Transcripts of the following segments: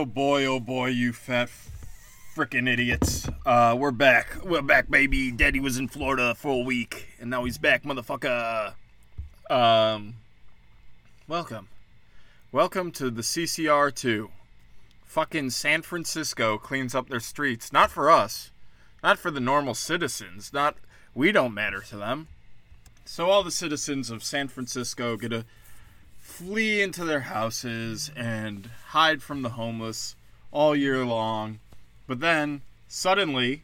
Oh boy, oh boy, you fat freaking idiots. Uh, we're back. We're back, baby. Daddy was in Florida for a week, and now he's back, motherfucker. Um, welcome. Welcome to the CCR2. Fucking San Francisco cleans up their streets. Not for us. Not for the normal citizens. Not, we don't matter to them. So all the citizens of San Francisco get a flee into their houses and hide from the homeless all year long. But then, suddenly,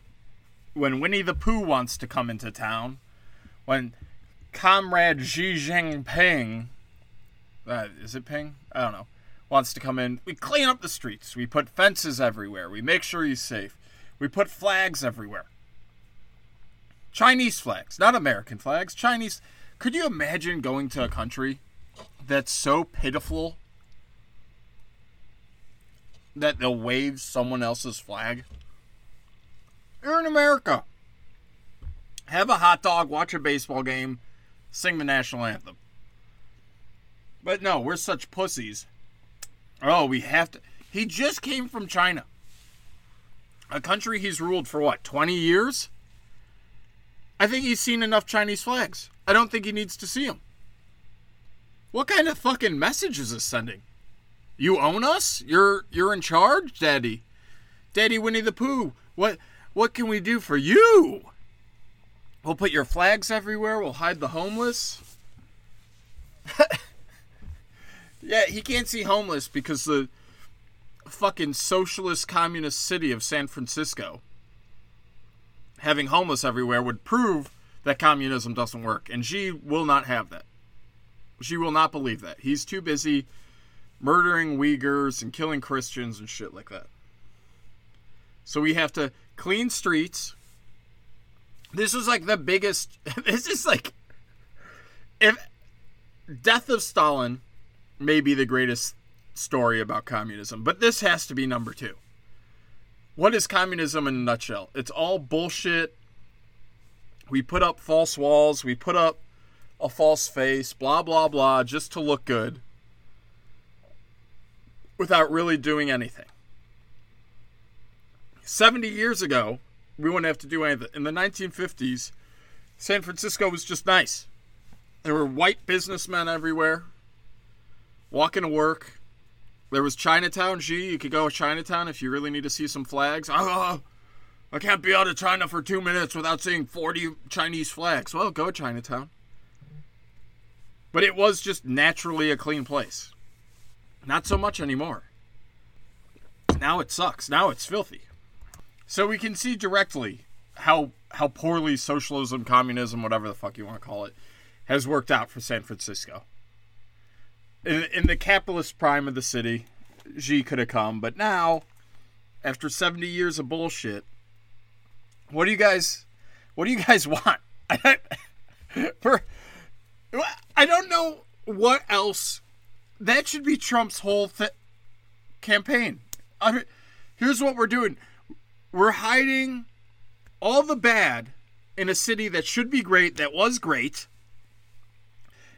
when Winnie the Pooh wants to come into town, when Comrade Xi Jinping, uh, is it Ping? I don't know, wants to come in, we clean up the streets. We put fences everywhere. We make sure he's safe. We put flags everywhere. Chinese flags, not American flags. Chinese. Could you imagine going to a country that's so pitiful that they'll wave someone else's flag. You're in America. Have a hot dog, watch a baseball game, sing the national anthem. But no, we're such pussies. Oh, we have to. He just came from China. A country he's ruled for what, 20 years? I think he's seen enough Chinese flags. I don't think he needs to see them. What kind of fucking message is this sending? You own us? You're you're in charge, Daddy. Daddy Winnie the Pooh. What what can we do for you? We'll put your flags everywhere. We'll hide the homeless. yeah, he can't see homeless because the fucking socialist communist city of San Francisco having homeless everywhere would prove that communism doesn't work. And she will not have that. She will not believe that. He's too busy murdering Uyghurs and killing Christians and shit like that. So we have to clean streets. This was like the biggest. This is like. If. Death of Stalin may be the greatest story about communism, but this has to be number two. What is communism in a nutshell? It's all bullshit. We put up false walls. We put up a false face, blah, blah, blah, just to look good without really doing anything. 70 years ago, we wouldn't have to do anything. In the 1950s, San Francisco was just nice. There were white businessmen everywhere walking to work. There was Chinatown. Gee, you could go to Chinatown if you really need to see some flags. Oh, I can't be out of China for two minutes without seeing 40 Chinese flags. Well, go to Chinatown. But it was just naturally a clean place. Not so much anymore. Now it sucks. Now it's filthy. So we can see directly how how poorly socialism, communism, whatever the fuck you want to call it, has worked out for San Francisco. In, in the capitalist prime of the city, Xi could have come, but now, after 70 years of bullshit, what do you guys, what do you guys want? for, I don't know what else. That should be Trump's whole th- campaign. I mean, here's what we're doing we're hiding all the bad in a city that should be great, that was great,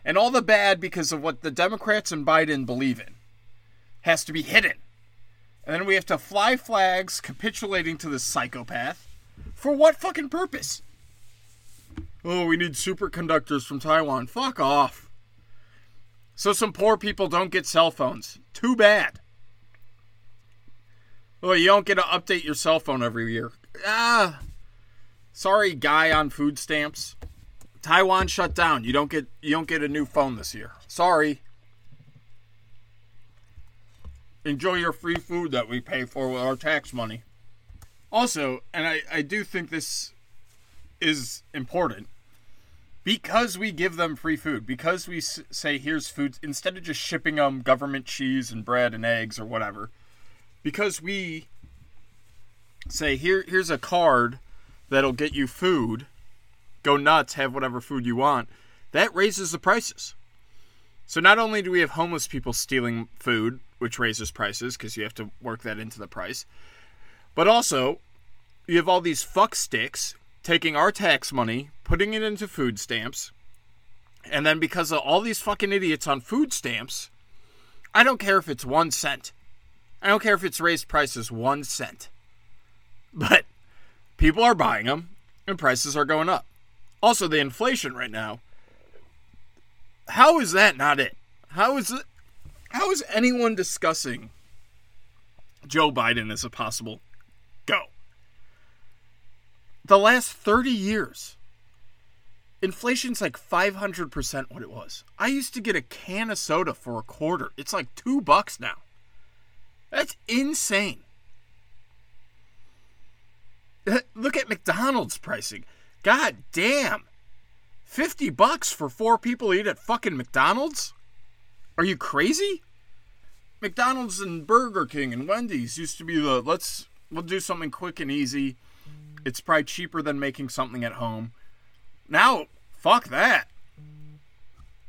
and all the bad because of what the Democrats and Biden believe in has to be hidden. And then we have to fly flags capitulating to this psychopath. For what fucking purpose? Oh, we need superconductors from Taiwan. Fuck off. So some poor people don't get cell phones. Too bad. Well, you don't get to update your cell phone every year. Ah. Sorry, guy on food stamps. Taiwan shut down. You don't get you don't get a new phone this year. Sorry. Enjoy your free food that we pay for with our tax money. Also, and I, I do think this is important because we give them free food, because we say here's food instead of just shipping them government cheese and bread and eggs or whatever. Because we say here here's a card that'll get you food. Go nuts, have whatever food you want. That raises the prices. So not only do we have homeless people stealing food, which raises prices because you have to work that into the price, but also you have all these fuck sticks taking our tax money, putting it into food stamps, and then because of all these fucking idiots on food stamps, I don't care if it's one cent. I don't care if it's raised prices one cent. But people are buying them and prices are going up. Also, the inflation right now. How is that not it? How is it? How is anyone discussing Joe Biden as a possible go? The last 30 years, inflation's like 500% what it was. I used to get a can of soda for a quarter. It's like two bucks now. That's insane. Look at McDonald's pricing. God damn. 50 bucks for four people to eat at fucking McDonald's? Are you crazy? McDonald's and Burger King and Wendy's used to be the let's we'll do something quick and easy. It's probably cheaper than making something at home. Now, fuck that.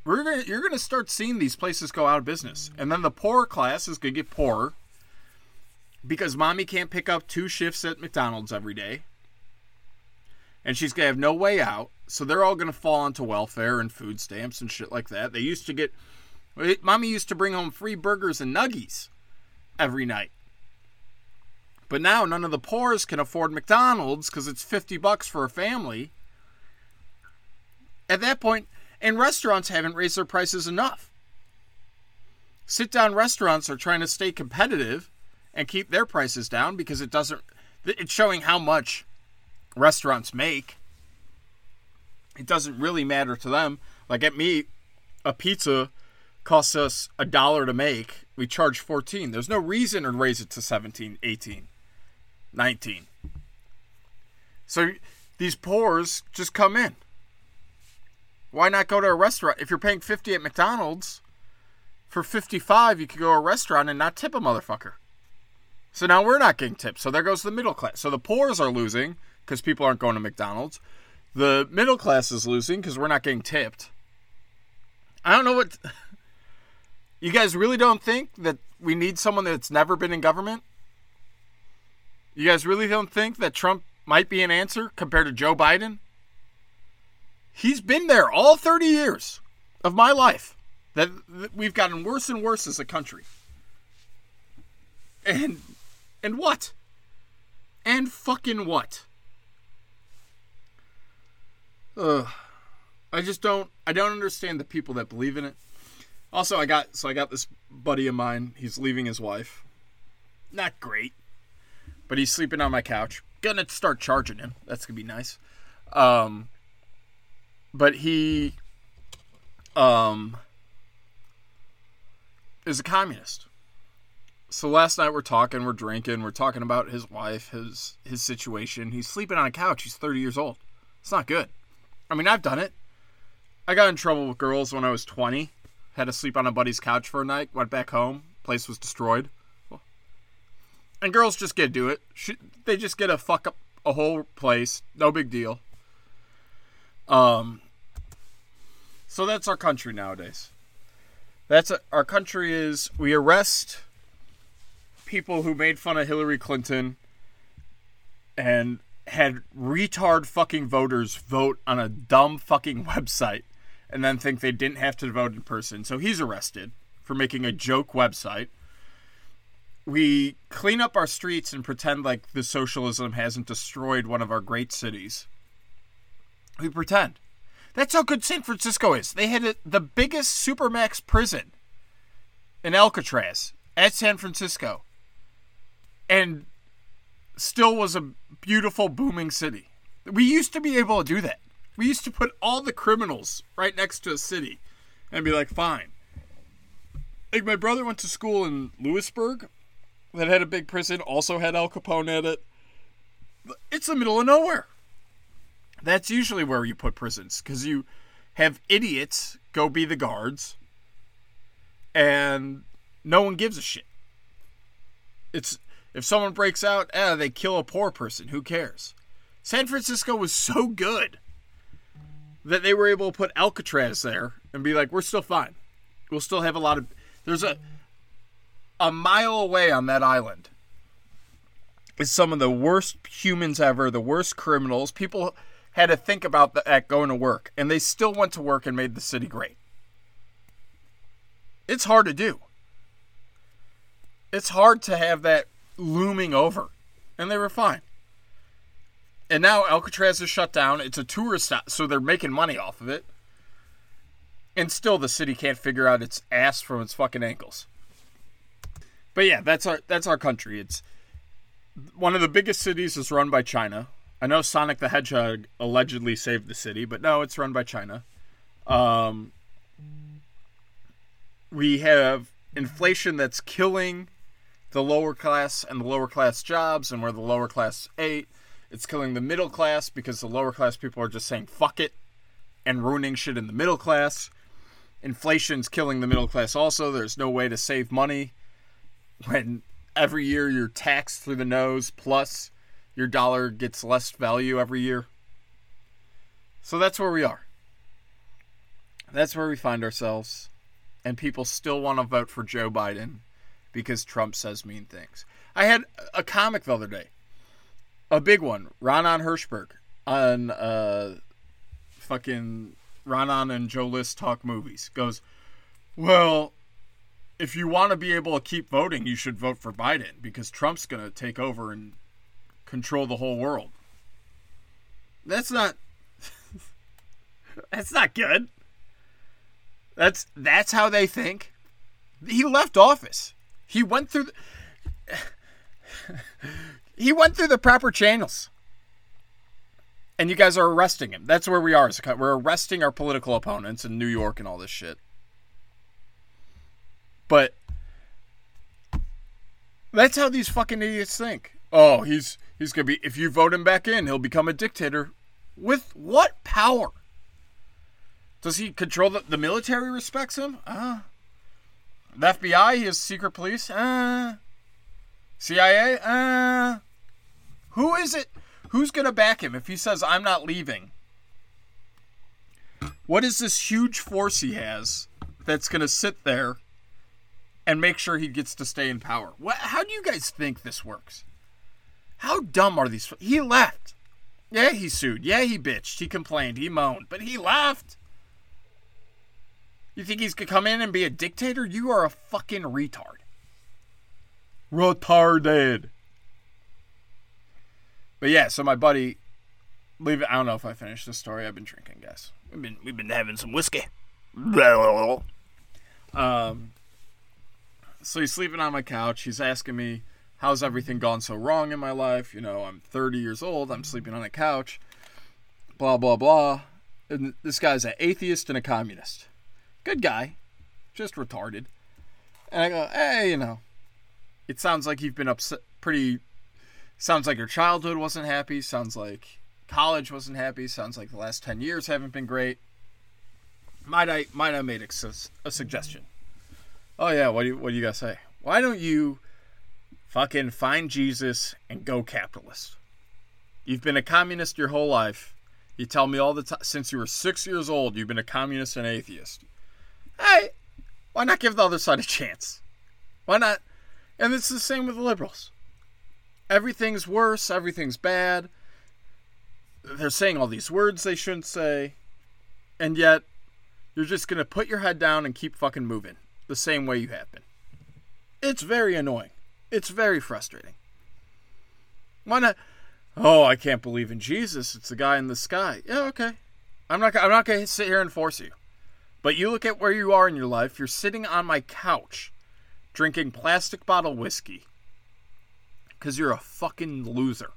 We're gonna, you're going to start seeing these places go out of business. And then the poor class is going to get poorer because mommy can't pick up two shifts at McDonald's every day. And she's going to have no way out. So they're all going to fall onto welfare and food stamps and shit like that. They used to get, mommy used to bring home free burgers and nuggies every night. But now none of the poors can afford McDonald's because it's 50 bucks for a family. At that point, and restaurants haven't raised their prices enough. Sit down restaurants are trying to stay competitive and keep their prices down because it doesn't it's showing how much restaurants make. It doesn't really matter to them. Like at me, a pizza costs us a dollar to make. We charge 14. There's no reason to raise it to 17, 18, 19. So these poors just come in. Why not go to a restaurant? If you're paying 50 at McDonald's, for 55 you could go to a restaurant and not tip a motherfucker. So now we're not getting tips. So there goes the middle class. So the poors are losing because people aren't going to McDonald's. The middle class is losing because we're not getting tipped. I don't know what. You guys really don't think that we need someone that's never been in government? You guys really don't think that Trump might be an answer compared to Joe Biden? He's been there all 30 years of my life. That, we've gotten worse and worse as a country. And and what? And fucking what? Ugh. I just don't I don't understand the people that believe in it. Also, I got so I got this buddy of mine. He's leaving his wife. Not great, but he's sleeping on my couch. Gonna start charging him. That's gonna be nice. Um, but he, um, is a communist so last night we're talking, we're drinking, we're talking about his wife, his his situation. He's sleeping on a couch. He's 30 years old. It's not good. I mean, I've done it. I got in trouble with girls when I was 20. Had to sleep on a buddy's couch for a night. Went back home. Place was destroyed. And girls just get to do it. They just get to fuck up a whole place. No big deal. Um. So that's our country nowadays. That's a, our country is we arrest people who made fun of Hillary Clinton and had retard fucking voters vote on a dumb fucking website and then think they didn't have to vote in person. So he's arrested for making a joke website. We clean up our streets and pretend like the socialism hasn't destroyed one of our great cities. We pretend. That's how good San Francisco is. They had a, the biggest supermax prison in Alcatraz at San Francisco and still was a beautiful, booming city. We used to be able to do that. We used to put all the criminals right next to a city and be like, fine. Like, my brother went to school in Lewisburg that had a big prison, also had Al Capone at it. It's the middle of nowhere. That's usually where you put prisons because you have idiots go be the guards and no one gives a shit. It's if someone breaks out, eh, they kill a poor person. Who cares? San Francisco was so good that they were able to put Alcatraz there and be like, we're still fine. We'll still have a lot of. There's a a mile away on that island is some of the worst humans ever, the worst criminals. People had to think about that going to work, and they still went to work and made the city great. It's hard to do. It's hard to have that looming over. And they were fine. And now Alcatraz is shut down. It's a tourist stop, so they're making money off of it. And still the city can't figure out its ass from its fucking ankles. But yeah, that's our that's our country. It's one of the biggest cities is run by China. I know Sonic the Hedgehog allegedly saved the city, but no, it's run by China. Um, we have inflation that's killing the lower class and the lower class jobs, and where the lower class ate, it's killing the middle class because the lower class people are just saying fuck it and ruining shit in the middle class. Inflation's killing the middle class also. There's no way to save money when every year you're taxed through the nose, plus your dollar gets less value every year. So that's where we are. That's where we find ourselves. And people still want to vote for Joe Biden because Trump says mean things. I had a comic the other day, a big one, Ronan Hirschberg on uh, fucking Ronan and Joe List talk movies goes, well, if you want to be able to keep voting, you should vote for Biden because Trump's going to take over and control the whole world. That's not That's not good. That's that's how they think. He left office. He went through the, He went through the proper channels. And you guys are arresting him. That's where we are. We're arresting our political opponents in New York and all this shit. But that's how these fucking idiots think. Oh, he's he's gonna be if you vote him back in, he'll become a dictator. With what power? Does he control the, the military respects him? Uh the FBI, his secret police? Uh CIA? Uh who is it? Who's gonna back him if he says I'm not leaving? What is this huge force he has that's gonna sit there and make sure he gets to stay in power. What, how do you guys think this works? How dumb are these? He left. Yeah, he sued. Yeah, he bitched. He complained. He moaned. But he left. You think he's gonna come in and be a dictator? You are a fucking retard. Retarded. But yeah, so my buddy, leave it. I don't know if I finished the story. I've been drinking, guys. We've been we've been having some whiskey. Um, so he's sleeping on my couch. He's asking me, How's everything gone so wrong in my life? You know, I'm 30 years old. I'm sleeping on a couch. Blah, blah, blah. And this guy's an atheist and a communist. Good guy. Just retarded. And I go, Hey, you know, it sounds like you've been upset pretty. Sounds like your childhood wasn't happy. Sounds like college wasn't happy. Sounds like the last 10 years haven't been great. Might I might I made a, a suggestion? Oh yeah, what do you what do you guys say? Why don't you fucking find Jesus and go capitalist? You've been a communist your whole life. You tell me all the time since you were six years old you've been a communist and atheist. Hey, why not give the other side a chance? Why not? And it's the same with the liberals. Everything's worse, everything's bad. They're saying all these words they shouldn't say. And yet, you're just to put your head down and keep fucking moving the same way you have been. It's very annoying. It's very frustrating. Why not? Oh, I can't believe in Jesus. It's the guy in the sky. Yeah, okay. I'm not. I'm not to sit here and force you. But you look at where you are in your life. You're sitting on my couch, drinking plastic bottle whiskey. Because you're a fucking loser.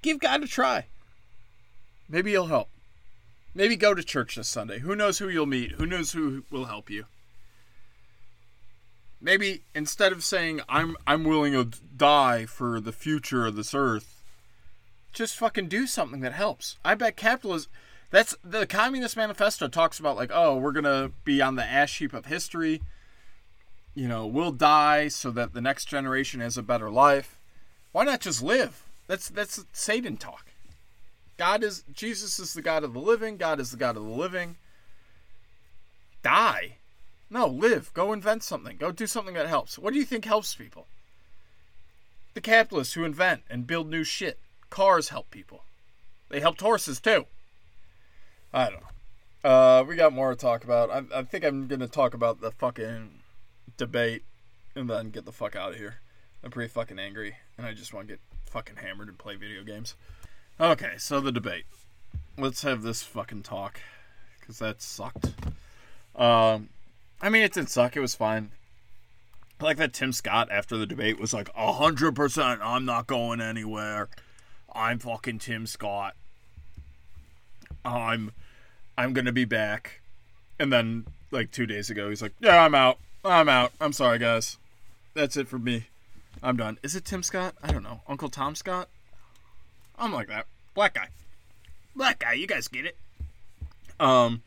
Give God a try. Maybe he'll help. Maybe go to church this Sunday. Who knows who you'll meet? Who knows who will help you? Maybe instead of saying I'm I'm willing to die for the future of this earth, just fucking do something that helps. I bet capitalism that's the Communist Manifesto talks about like, oh, we're gonna be on the ash heap of history. You know, we'll die so that the next generation has a better life. Why not just live? That's that's Satan talk. God is Jesus is the God of the living. God is the God of the living. Die. No, live. Go invent something. Go do something that helps. What do you think helps people? The capitalists who invent and build new shit. Cars help people. They helped horses too. I don't know. Uh, we got more to talk about. I, I think I'm gonna talk about the fucking debate, and then get the fuck out of here. I'm pretty fucking angry, and I just want to get fucking hammered and play video games. Okay, so the debate. Let's have this fucking talk, because that sucked. Um, I mean, it didn't suck. It was fine. Like that Tim Scott after the debate was like, hundred percent, I'm not going anywhere. I'm fucking Tim Scott. I'm I'm gonna be back. And then like two days ago he's like, Yeah, I'm out. I'm out. I'm sorry guys. That's it for me. I'm done. Is it Tim Scott? I don't know. Uncle Tom Scott? I'm like that. Black guy. Black guy, you guys get it. Um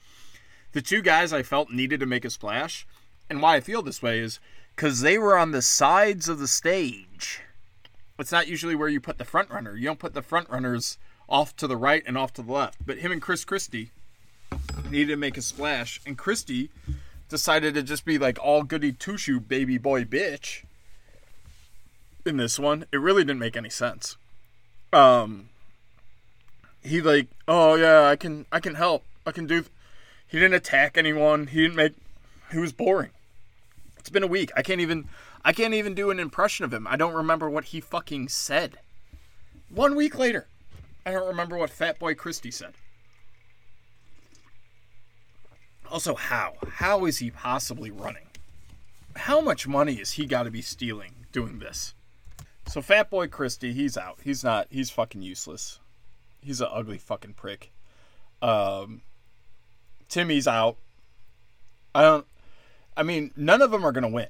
the two guys I felt needed to make a splash, and why I feel this way is because they were on the sides of the stage. It's not usually where you put the front runner. You don't put the front runners off to the right and off to the left. But him and Chris Christie needed to make a splash, and Christie decided to just be like all goody two shoe baby boy bitch in this one. It really didn't make any sense. Um, he like, oh yeah, I can, I can help, I can do. He didn't attack anyone. He didn't make. He was boring. It's been a week. I can't even I can't even do an impression of him. I don't remember what he fucking said. One week later, I don't remember what Fat Boy Christie said. Also, how? How is he possibly running? How much money has he got to be stealing doing this? So, Fat Boy Christie, he's out. He's not. He's fucking useless. He's an ugly fucking prick. Um, Timmy's out. I don't. I mean, none of them are to win.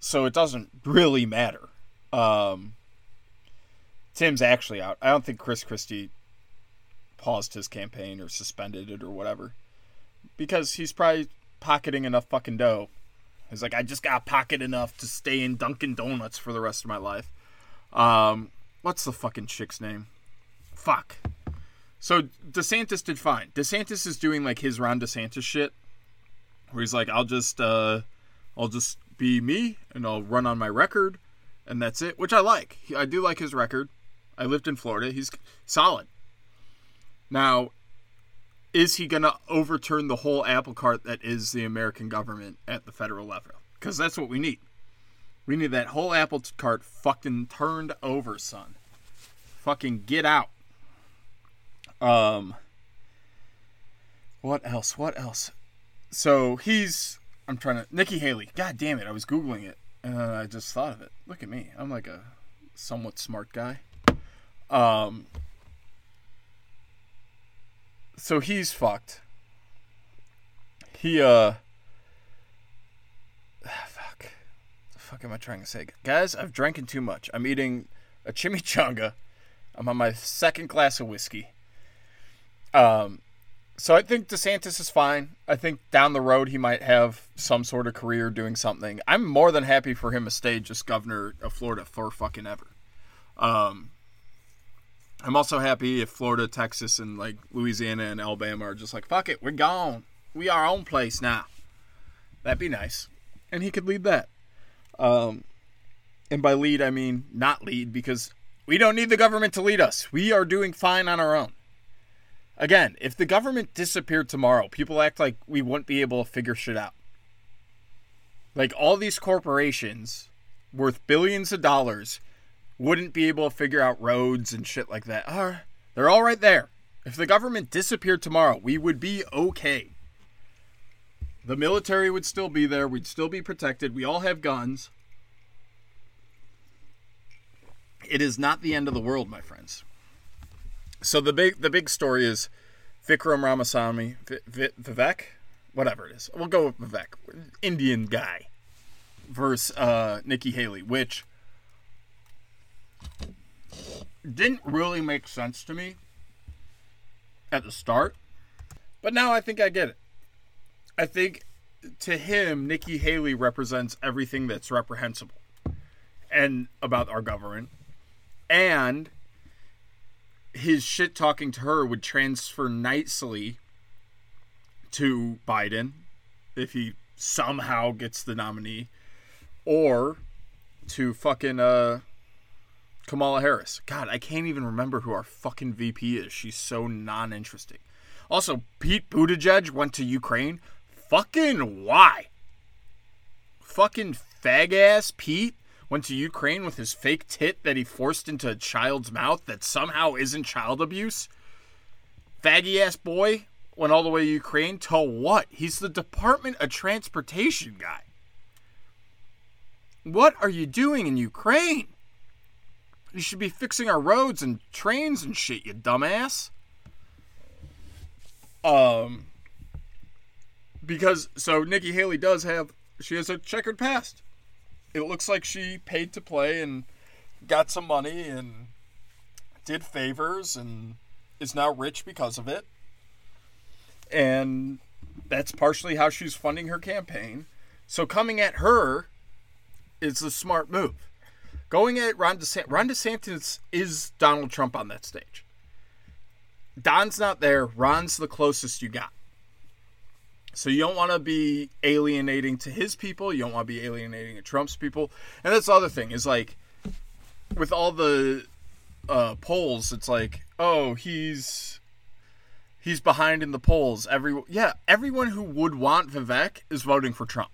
So it doesn't really matter. Um, Tim's actually out. I don't think Chris Christie paused his campaign or suspended it or whatever. Because he's probably pocketing enough fucking dough. He's like, I just got pocket enough to stay in Dunkin' Donuts for the rest of my life. Um, what's the fucking chick's name? Fuck. So DeSantis did fine. DeSantis is doing like his Ron DeSantis shit where he's like, I'll just uh, I'll just be me and I'll run on my record, and that's it. Which I like. I do like his record. I lived in Florida. He's solid. Now, is he going to overturn the whole apple cart that is the American government at the federal level? Because that's what we need. We need that whole apple cart fucking turned over, son. Fucking get out. Um. What else? What else? so he's I'm trying to Nikki Haley. God damn it! I was googling it and I just thought of it. Look at me. I'm like a somewhat smart guy. Um. So he's fucked. He uh. fuck. The fuck am I trying to say, guys? I've drinking too much. I'm eating a chimichanga. I'm on my second glass of whiskey. Um, so I think DeSantis is fine. I think down the road he might have some sort of career doing something. I'm more than happy for him to stay just governor of Florida for fucking ever. Um, I'm also happy if Florida, Texas, and like Louisiana and Alabama are just like, fuck it, we're gone. We our own place now. That'd be nice. And he could lead that. Um, and by lead, I mean not lead because we don't need the government to lead us. We are doing fine on our own. Again, if the government disappeared tomorrow, people act like we wouldn't be able to figure shit out. Like all these corporations worth billions of dollars wouldn't be able to figure out roads and shit like that. Uh, they're all right there. If the government disappeared tomorrow, we would be okay. The military would still be there. We'd still be protected. We all have guns. It is not the end of the world, my friends so the big the big story is Vikram Ramaswamy, Vivek, whatever it is. We'll go with Vivek, Indian guy, versus uh, Nikki Haley, which didn't really make sense to me at the start, but now I think I get it. I think to him, Nikki Haley represents everything that's reprehensible and about our government, and his shit talking to her would transfer nicely to Biden if he somehow gets the nominee, or to fucking uh, Kamala Harris. God, I can't even remember who our fucking VP is. She's so non interesting. Also, Pete Buttigieg went to Ukraine. Fucking why? fucking fag ass Pete went to Ukraine with his fake tit that he forced into a child's mouth that somehow isn't child abuse. Faggy ass boy went all the way to Ukraine to what? He's the Department of Transportation guy. What are you doing in Ukraine? You should be fixing our roads and trains and shit, you dumbass. Um, because so Nikki Haley does have she has a checkered past. It looks like she paid to play and got some money and did favors and is now rich because of it. And that's partially how she's funding her campaign. So coming at her is a smart move. Going at Ron DeSantis, Ron DeSantis is Donald Trump on that stage. Don's not there. Ron's the closest you got. So you don't want to be alienating to his people. You don't want to be alienating to Trump's people. And that's the other thing is like with all the uh, polls, it's like, oh, he's he's behind in the polls. Every yeah, everyone who would want Vivek is voting for Trump.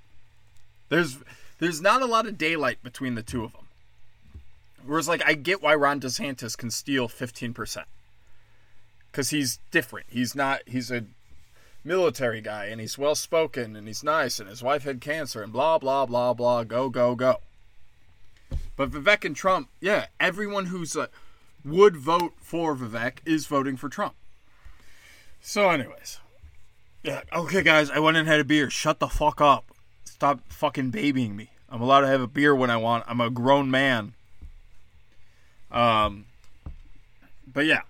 There's there's not a lot of daylight between the two of them. Whereas like I get why Ron DeSantis can steal 15% because he's different. He's not. He's a military guy, and he's well spoken, and he's nice, and his wife had cancer, and blah blah blah blah. Go go go. But Vivek and Trump, yeah, everyone who's uh, would vote for Vivek is voting for Trump. So, anyways, yeah, okay, guys, I went and had a beer. Shut the fuck up. Stop fucking babying me. I'm allowed to have a beer when I want. I'm a grown man. Um, but yeah,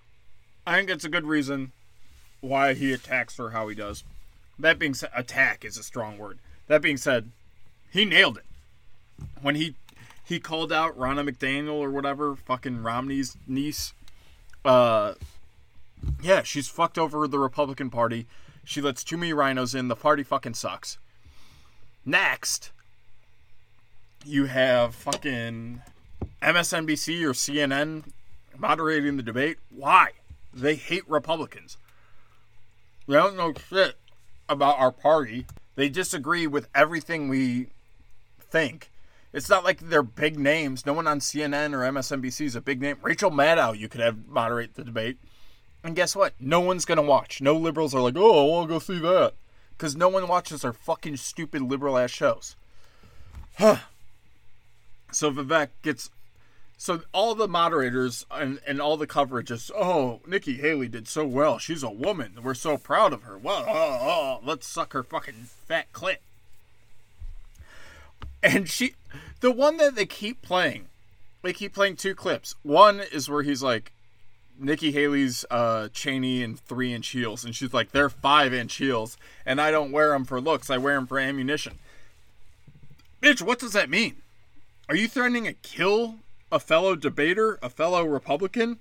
I think it's a good reason why he attacks her how he does. That being said, attack is a strong word. That being said, he nailed it when he he called out Ronna McDaniel or whatever, fucking Romney's niece. Uh, yeah, she's fucked over the Republican Party. She lets too many RINOs in. The party fucking sucks. Next, you have fucking MSNBC or CNN moderating the debate. Why? They hate Republicans. They don't know shit about our party. They disagree with everything we think. It's not like they're big names. No one on CNN or MSNBC is a big name. Rachel Maddow, you could have moderate the debate. And guess what? No one's going to watch. No liberals are like, oh, I want to go see that. Because no one watches our fucking stupid liberal ass shows. Huh. So Vivek gets so all the moderators and, and all the coverage is, oh, Nikki Haley did so well. She's a woman. We're so proud of her. Well, oh, oh, let's suck her fucking fat clit. And she, the one that they keep playing, they keep playing two clips. One is where he's like, Nikki Haley's uh, Cheney in three inch heels, and she's like, they're five inch heels, and I don't wear them for looks. I wear them for ammunition. Bitch, what does that mean? Are you threatening a kill a fellow debater, a fellow Republican,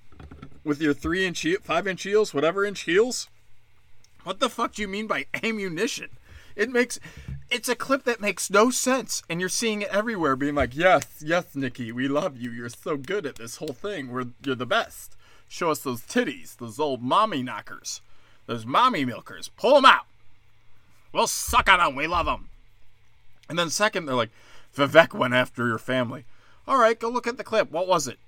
with your three inch, five inch heels, whatever inch heels? What the fuck do you mean by ammunition? It makes it's a clip that makes no sense, and you're seeing it everywhere, being like, "Yes, yes, Nikki, we love you. You're so good at this whole thing. We're you're the best. Show us those titties, those old mommy knockers, those mommy milkers. Pull them out. We'll suck on them. We love them." And then second, they're like, "Vivek went after your family." All right, go look at the clip. What was it?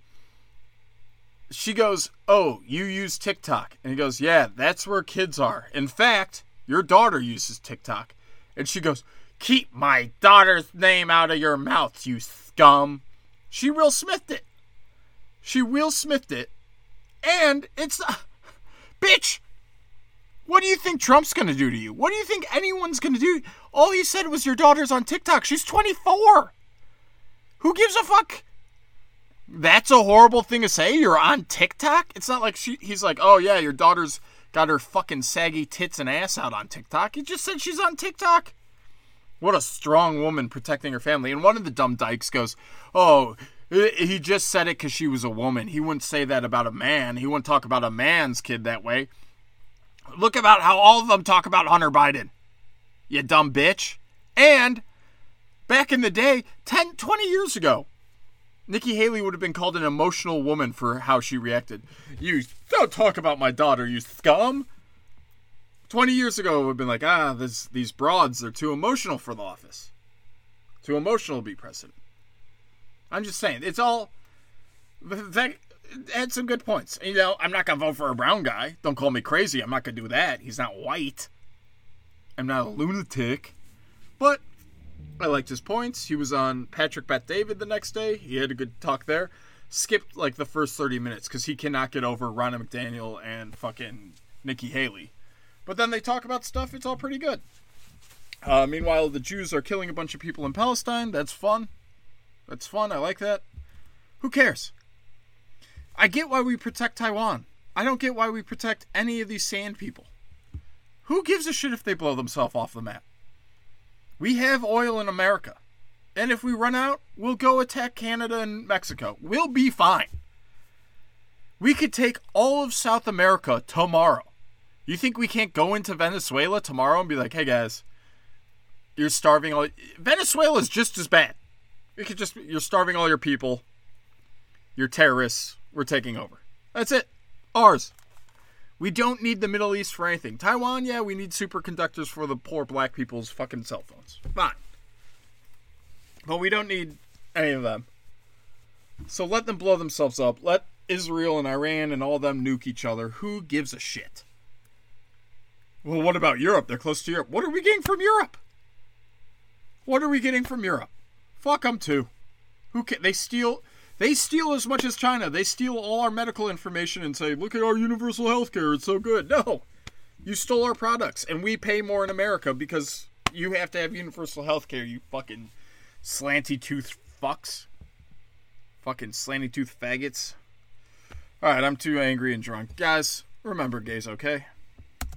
She goes, Oh, you use TikTok. And he goes, Yeah, that's where kids are. In fact, your daughter uses TikTok. And she goes, Keep my daughter's name out of your mouth, you scum. She Will Smithed it. She Will Smithed it. And it's. Uh, bitch! What do you think Trump's gonna do to you? What do you think anyone's gonna do? All he said was your daughter's on TikTok. She's 24. Who gives a fuck? That's a horrible thing to say. You're on TikTok. It's not like she. He's like, oh yeah, your daughter's got her fucking saggy tits and ass out on TikTok. He just said she's on TikTok. What a strong woman protecting her family. And one of the dumb dykes goes, oh, he just said it because she was a woman. He wouldn't say that about a man. He wouldn't talk about a man's kid that way. Look about how all of them talk about Hunter Biden. You dumb bitch. And Back in the day, 10, 20 years ago, Nikki Haley would have been called an emotional woman for how she reacted. You don't talk about my daughter, you scum. 20 years ago, it would have been like, ah, this, these broads, they're too emotional for the office. too emotional to be president. I'm just saying, it's all. That had some good points. You know, I'm not gonna vote for a brown guy. Don't call me crazy. I'm not gonna do that. He's not white. I'm not a lunatic. But I liked his points. He was on Patrick Bet David the next day. He had a good talk there. Skipped like the first 30 minutes because he cannot get over Ronna McDaniel and fucking Nikki Haley. But then they talk about stuff. It's all pretty good. Uh, meanwhile, the Jews are killing a bunch of people in Palestine. That's fun. That's fun. I like that. Who cares? I get why we protect Taiwan. I don't get why we protect any of these sand people. Who gives a shit if they blow themselves off the map? We have oil in America. And if we run out, we'll go attack Canada and Mexico. We'll be fine. We could take all of South America tomorrow. You think we can't go into Venezuela tomorrow and be like, hey guys, you're starving all. Venezuela is just as bad. You could just you're starving all your people. You're terrorists. We're taking over. That's it. Ours. We don't need the Middle East for anything. Taiwan, yeah, we need superconductors for the poor black people's fucking cell phones. Fine. But we don't need any of them. So let them blow themselves up. Let Israel and Iran and all them nuke each other. Who gives a shit? Well, what about Europe? They're close to Europe. What are we getting from Europe? What are we getting from Europe? Fuck them too. Who can they steal? They steal as much as China. They steal all our medical information and say, "Look at our universal health care; it's so good." No, you stole our products, and we pay more in America because you have to have universal health care. You fucking slanty tooth fucks. Fucking slanty tooth faggots. All right, I'm too angry and drunk, guys. Remember, gays, okay?